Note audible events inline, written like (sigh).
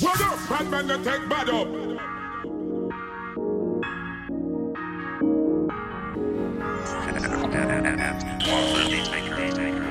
What up? Bad man they take bad up. (laughs) Beatmaker.